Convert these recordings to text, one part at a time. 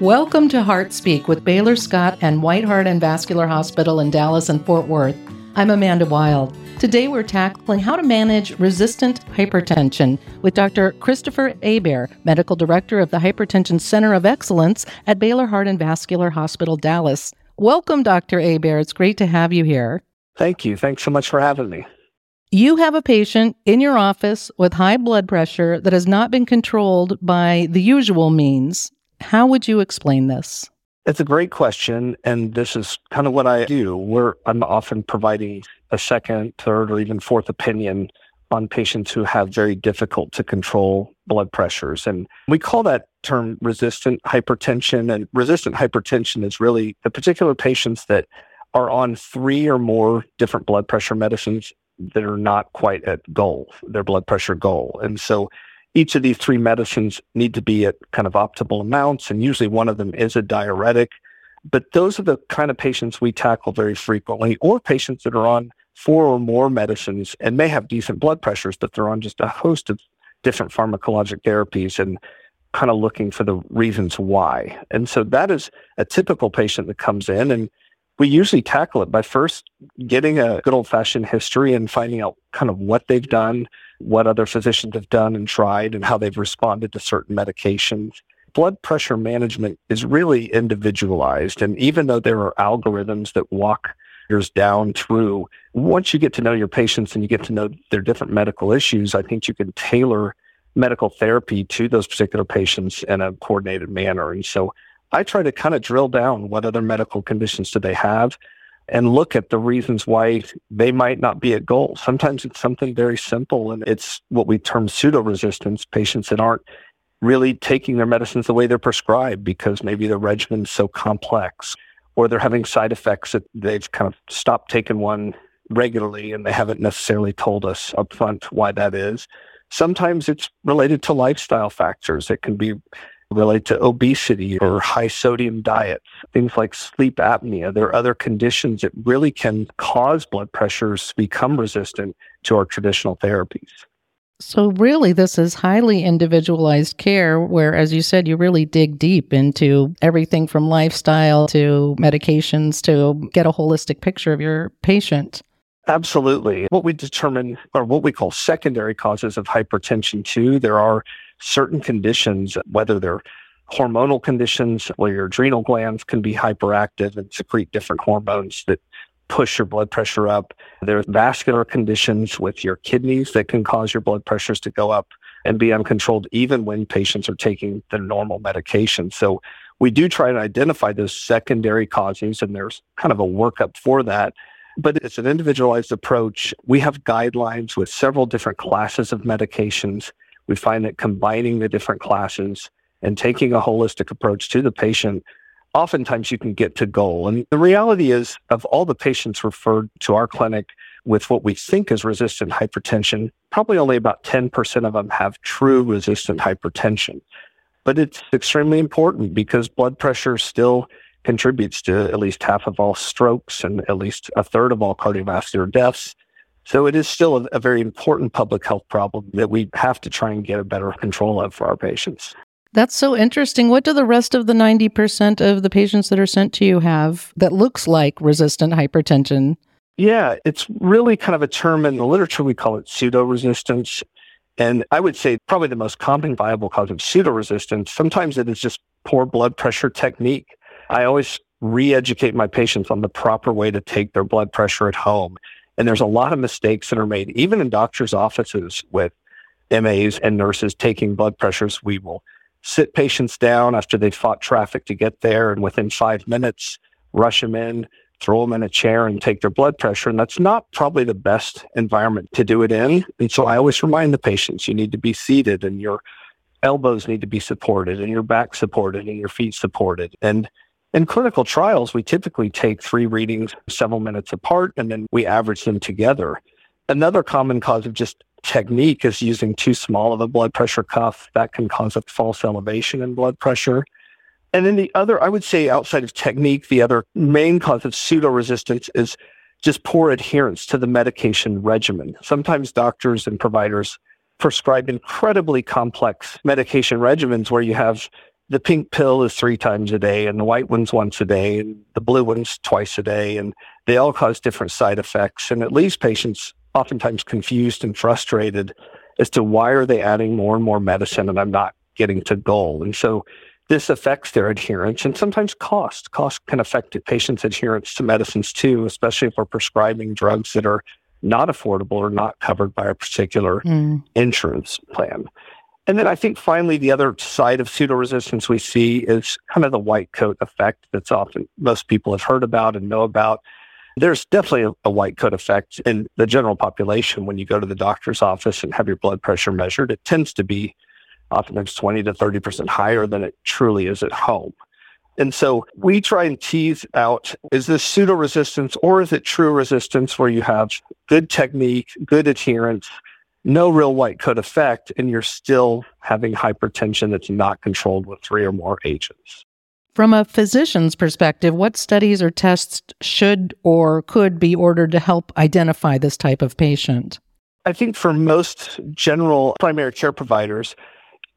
Welcome to Heart Speak with Baylor Scott and White Heart and Vascular Hospital in Dallas and Fort Worth. I'm Amanda Wild. Today we're tackling how to manage resistant hypertension with Dr. Christopher Hebert, Medical Director of the Hypertension Center of Excellence at Baylor Heart and Vascular Hospital, Dallas. Welcome, Dr. Hebert. It's great to have you here. Thank you. Thanks so much for having me. You have a patient in your office with high blood pressure that has not been controlled by the usual means. How would you explain this? It's a great question. And this is kind of what I do. Where I'm often providing a second, third, or even fourth opinion on patients who have very difficult to control blood pressures. And we call that term resistant hypertension. And resistant hypertension is really the particular patients that are on three or more different blood pressure medicines that are not quite at goal, their blood pressure goal. And so each of these three medicines need to be at kind of optimal amounts, and usually one of them is a diuretic. But those are the kind of patients we tackle very frequently, or patients that are on four or more medicines and may have decent blood pressures, but they're on just a host of different pharmacologic therapies and kind of looking for the reasons why. And so that is a typical patient that comes in and we usually tackle it by first getting a good old fashioned history and finding out kind of what they've done, what other physicians have done and tried, and how they've responded to certain medications. Blood pressure management is really individualized. And even though there are algorithms that walk yours down through, once you get to know your patients and you get to know their different medical issues, I think you can tailor medical therapy to those particular patients in a coordinated manner. And so I try to kind of drill down what other medical conditions do they have and look at the reasons why they might not be at goal. Sometimes it's something very simple and it's what we term pseudo resistance, patients that aren't really taking their medicines the way they're prescribed because maybe the regimen is so complex or they're having side effects that they've kind of stopped taking one regularly and they haven't necessarily told us upfront why that is. Sometimes it's related to lifestyle factors. It can be relate to obesity or high sodium diets, things like sleep apnea. There are other conditions that really can cause blood pressures to become resistant to our traditional therapies. So, really, this is highly individualized care where, as you said, you really dig deep into everything from lifestyle to medications to get a holistic picture of your patient. Absolutely. What we determine are what we call secondary causes of hypertension, too. There are certain conditions, whether they're hormonal conditions where your adrenal glands can be hyperactive and secrete different hormones that push your blood pressure up. There's vascular conditions with your kidneys that can cause your blood pressures to go up and be uncontrolled even when patients are taking the normal medication. So we do try to identify those secondary causes and there's kind of a workup for that. But it's an individualized approach. We have guidelines with several different classes of medications we find that combining the different classes and taking a holistic approach to the patient, oftentimes you can get to goal. And the reality is, of all the patients referred to our clinic with what we think is resistant hypertension, probably only about 10% of them have true resistant hypertension. But it's extremely important because blood pressure still contributes to at least half of all strokes and at least a third of all cardiovascular deaths so it is still a, a, very important public health problem that we have to try and get a better control of for our patients. That's so interesting. What do the rest of the 90% of the patients that are sent to you have that looks like resistant hypertension? Yeah, it's really kind of a term in the literature. We call it pseudo resistance. And I would say probably the most common viable cause of pseudo resistance. Sometimes it is just poor blood pressure technique. I always re educate my patients on the proper way to take their blood pressure at home. And there's a lot of mistakes that are made, even in doctors' offices with MAs and nurses taking blood pressures. We will sit patients down after they've fought traffic to get there, and within five minutes, rush them in, throw them in a chair, and take their blood pressure. And that's not probably the best environment to do it in. And so I always remind the patients you need to be seated and your elbows need to be supported and your back supported and your feet supported. And in clinical trials, we typically take three readings several minutes apart and then we average them together. Another common cause of just technique is using too small of a blood pressure cuff. That can cause a false elevation in blood pressure. And then the other, I would say outside of technique, the other main cause of pseudo resistance is just poor adherence to the medication regimen. Sometimes doctors and providers prescribe incredibly complex medication regimens where you have the pink pill is three times a day and the white one's once a day and the blue one's twice a day. And they all cause different side effects. And it leaves patients oftentimes confused and frustrated as to why are they adding more and more medicine and I'm not getting to goal. And so this affects their adherence and sometimes cost. Cost can affect a patient's adherence to medicines too, especially if we're prescribing drugs that are not affordable or not covered by a particular mm. insurance plan. And then I think finally, the other side of pseudo resistance we see is kind of the white coat effect that's often most people have heard about and know about. There's definitely a, a, white coat effect in the general population when you go to the doctor's office and have your blood pressure measured. It tends to be oftentimes 20 to 30% higher than it truly is at home. And so we try and tease out is this pseudo resistance or is it true resistance where you have good technique, good adherence, no real white coat effect, and you're still having hypertension that's not controlled with three or more agents. From a physician's perspective, what studies or tests should or could be ordered to help identify this type of patient? I think for most general primary care providers,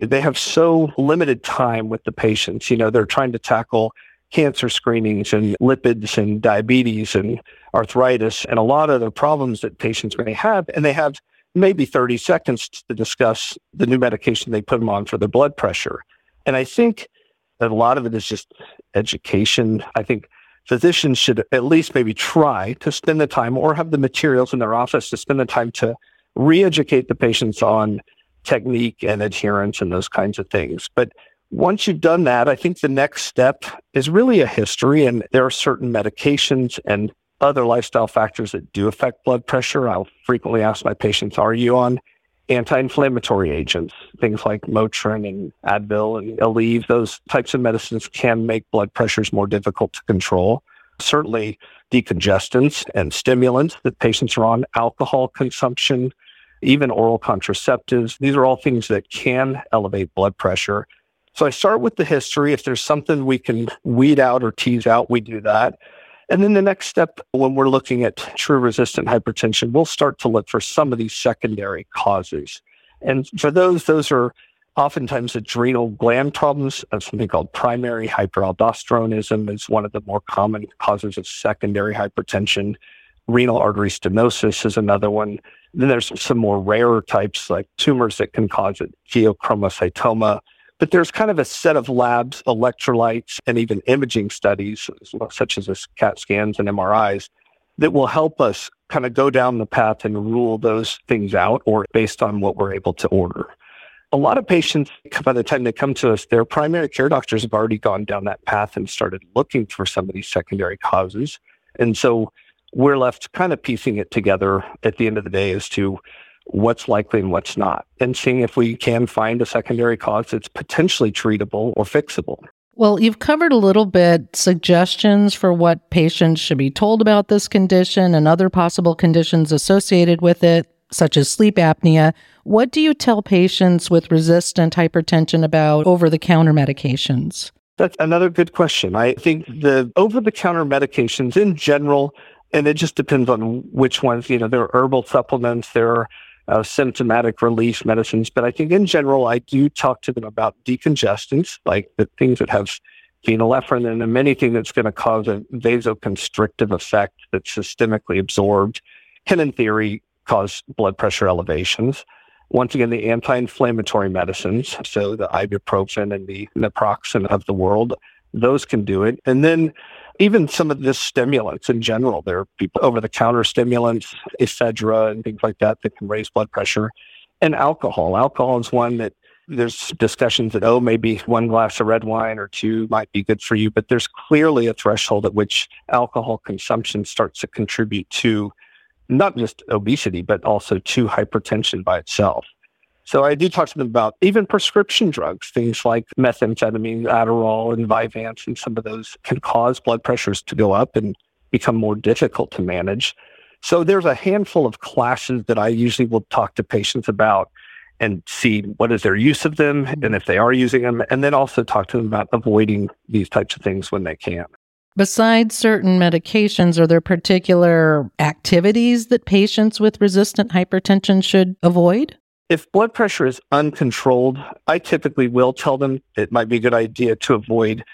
they have so limited time with the patients. You know, they're trying to tackle cancer screenings and lipids and diabetes and arthritis and a lot of the problems that patients may have. And they have maybe 30 seconds to discuss the new medication they put them on for their blood pressure. And I think that a lot of it is just education. I think physicians should at least maybe try to spend the time or have the materials in their office to spend the time to re educate the patients on technique and adherence and those kinds of things. But once you've done that, I think the next step is really a history. And there are certain medications and other lifestyle factors that do affect blood pressure. I'll frequently ask my patients, are you on anti-inflammatory agents? Things like Motrin and Advil and Aleve, those types of medicines can make blood pressures more difficult to control. Certainly decongestants and stimulants that patients are on, alcohol consumption, even oral contraceptives. These are all things that can elevate blood pressure. So I start with the history. If there's something we can weed out or tease out, we do that. And then the next step, when we're looking at true resistant hypertension, we'll start to look for some of these secondary causes. And for those, those are oftentimes adrenal gland problems, uh, something called primary hyperaldosteronism is one of the more common causes of secondary hypertension. Renal artery stenosis is another one. Then there's some more rare types like tumors that can cause it, pheochromocytoma, but there's kind of a set of labs, electrolytes, and even imaging studies, such as CAT scans and MRIs, that will help us kind of go down the path and rule those things out or based on what we're able to order. A lot of patients, by the time they come to us, their primary care doctors have already gone down that path and started looking for some of these secondary causes. And so we're left kind of piecing it together at the end of the day as to what's likely and what's not, and seeing if we can find a secondary cause that's potentially treatable or fixable. Well, you've covered a little bit suggestions for what patients should be told about this condition and other possible conditions associated with it, such as sleep apnea. What do you tell patients with resistant hypertension about over the counter medications? That's another good question. I think the over the counter medications in general, and it just depends on which ones, you know, there are herbal supplements, there are uh, symptomatic relief medicines. But I think in general, I do talk to them about decongestants, like the things that have phenylephrine and anything that's going to cause a vasoconstrictive effect that's systemically absorbed can, in theory, cause blood pressure elevations. Once again, the anti-inflammatory medicines, so the ibuprofen and the naproxen of the world, those can do it. And then even some of the stimulants in general. There are people over the counter stimulants, ephedra and things like that that can raise blood pressure. And alcohol. Alcohol is one that there's discussions that, oh, maybe one glass of red wine or two might be good for you, but there's clearly a threshold at which alcohol consumption starts to contribute to not just obesity, but also to hypertension by itself. So I do talk to them about even prescription drugs, things like methamphetamine, Adderall, and Vyvanse, and some of those can cause blood pressures to go up and become more difficult to manage. So there's a handful of classes that I usually will talk to patients about and see what is their use of them mm-hmm. and if they are using them, and then also talk to them about avoiding these types of things when they can. Besides certain medications, are there particular activities that patients with resistant hypertension should avoid? If blood pressure is uncontrolled, I typically will tell them it might be a good idea to avoid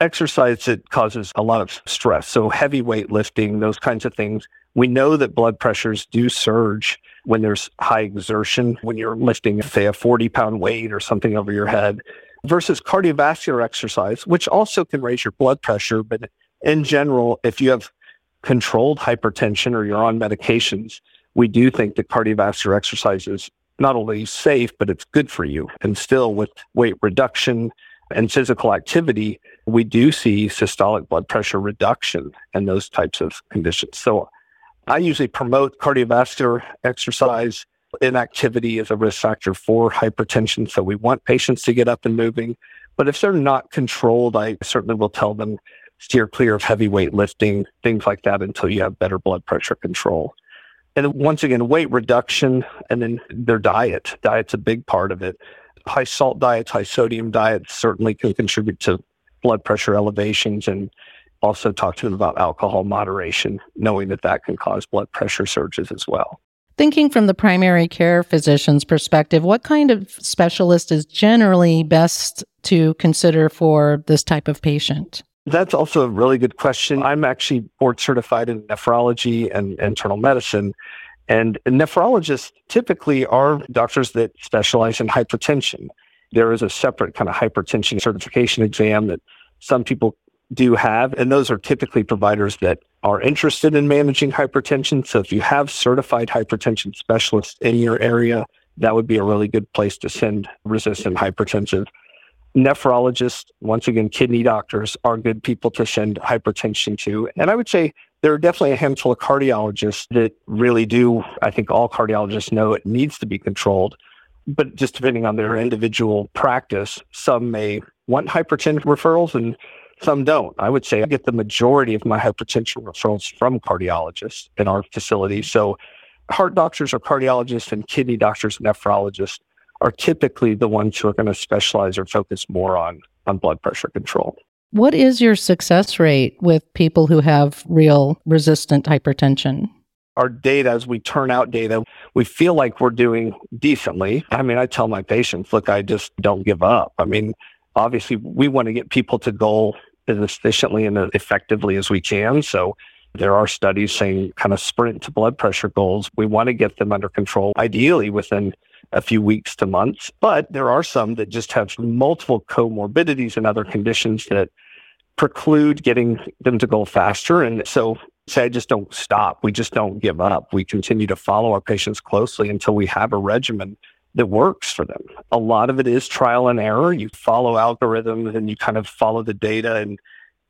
exercise that causes a lot of stress. So, heavy weight lifting, those kinds of things. We know that blood pressures do surge when there's high exertion, when you're lifting, say, a 40 pound weight or something over your head, versus cardiovascular exercise, which also can raise your blood pressure. But in general, if you have controlled hypertension or you're on medications, we do think that cardiovascular exercise is not only safe, but it's good for you. And still, with weight reduction and physical activity, we do see systolic blood pressure reduction and those types of conditions. So I usually promote cardiovascular exercise. Inactivity is a risk factor for hypertension. So we want patients to get up and moving. But if they're not controlled, I certainly will tell them steer clear of heavy weight lifting, things like that until you have better blood pressure control. And once again, weight reduction and then their diet. Diet's a big part of it. High salt diets, high sodium diets certainly can contribute to blood pressure elevations and also talk to them about alcohol moderation, knowing that that can cause blood pressure surges as well. Thinking from the primary care physician's perspective, what kind of specialist is generally best to consider for this type of patient? That's also a really good question. I'm actually board certified in nephrology and internal medicine. And nephrologists typically are doctors that specialize in hypertension. There is a separate kind of hypertension certification exam that some people do have, and those are typically providers that are interested in managing hypertension. So if you have certified hypertension specialists in your area, that would be a really good place to send resistant hypertensive nephrologists, once again, kidney doctors are good people to send hypertension to. And I would say there are definitely a handful of cardiologists that really do. I think all cardiologists know it needs to be controlled, but just depending on their individual practice, some may want hypertension referrals and some don't. I would say I get the majority of my hypertension referrals from cardiologists in our facility. So heart doctors or cardiologists and kidney doctors nephrologists are typically the ones who are going to specialize or focus more on on blood pressure control. What is your success rate with people who have real resistant hypertension? Our data, as we turn out data, we feel like we're doing decently. I mean, I tell my patients, look, I just don't give up. I mean, obviously, we want to get people to goal as efficiently and effectively as we can. So there are studies saying kind of sprint to blood pressure goals. We want to get them under control, ideally within a few weeks to months. But there are some that just have multiple comorbidities and other conditions that preclude getting them to go faster. And so say I just don't stop. We just don't give up. We continue to follow our patients closely until we have a regimen that works for them. A lot of it is trial and error. You follow algorithms and you kind of follow the data and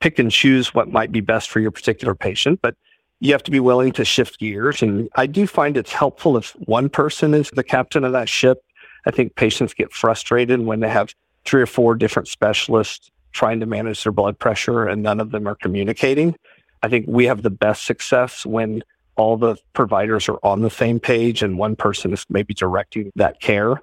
pick and choose what might be best for your particular patient. But you have to be willing to shift gears. And I do find it's helpful if one person is the captain of that ship. I think patients get frustrated when they have three or four different specialists trying to manage their blood pressure and none of them are communicating. I think we have the best success when all the providers are on the same page and one person is maybe directing that care.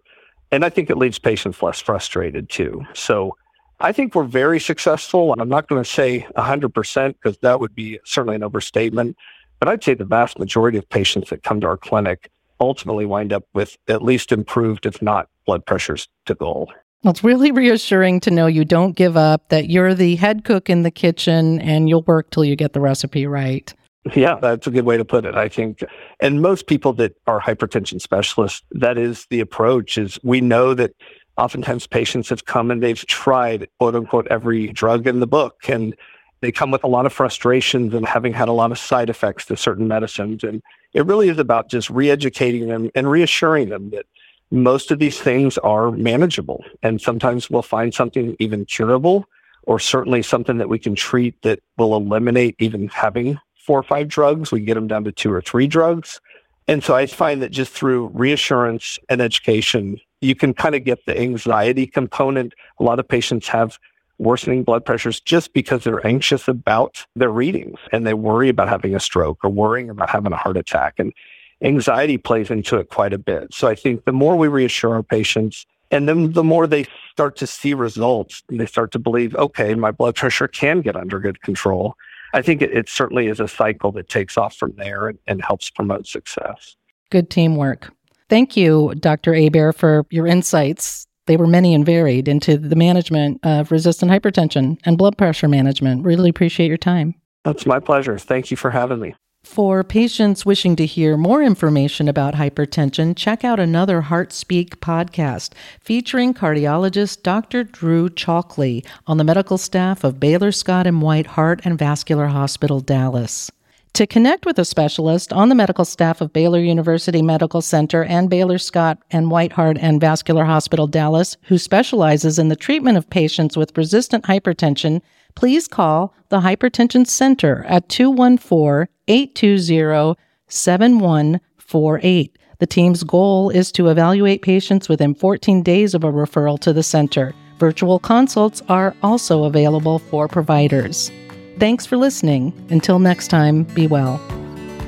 And I think it leaves patients less frustrated too. So I think we're very successful. And I'm not going to say 100% because that would be certainly an overstatement, but I'd say the vast majority of patients that come to our clinic ultimately wind up with at least improved, if not blood pressures to goal. Well, it's really reassuring to know you don't give up, that you're the head cook in the kitchen and you'll work till you get the recipe right. Yeah, that's a good way to put it, I think. And most people that are hypertension specialists, that is the approach is we know that oftentimes patients have come and they've tried quote unquote every drug in the book and they come with a lot of frustrations and having had a lot of side effects to certain medicines. And it really is about just re-educating them and reassuring them that most of these things are manageable. And sometimes we'll find something even curable or certainly something that we can treat that will eliminate even having four or five drugs. We get them down to two or three drugs. And so I find that just through reassurance and education, you can kind of get the anxiety component. A lot of patients have worsening blood pressures just because they're anxious about their readings and they worry about having a stroke or worrying about having a heart attack. And anxiety plays into it quite a bit. So I think the more we reassure our patients and then the more they start to see results, they start to believe, okay, my blood pressure can get under good control. I think it, it certainly is a cycle that takes off from there and, and helps promote success. Good teamwork. Thank you, Dr. Hebert, for your insights. They were many and varied into the management of resistant hypertension and blood pressure management. Really appreciate your time. That's my pleasure. Thank you for having me. For patients wishing to hear more information about hypertension, check out another Heart Speak podcast featuring cardiologist Dr. Drew Chalkley on the medical staff of Baylor Scott and White Heart and Vascular Hospital, Dallas. To connect with a specialist on the medical staff of Baylor University Medical Center and Baylor Scott and White Heart and Vascular Hospital, Dallas, who specializes in the treatment of patients with resistant hypertension, please call the Hypertension Center at 214 820 7148. The team's goal is to evaluate patients within 14 days of a referral to the center. Virtual consults are also available for providers. Thanks for listening. Until next time, be well.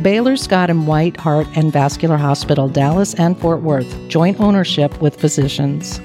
Baylor Scott and White Heart and Vascular Hospital, Dallas and Fort Worth, joint ownership with physicians.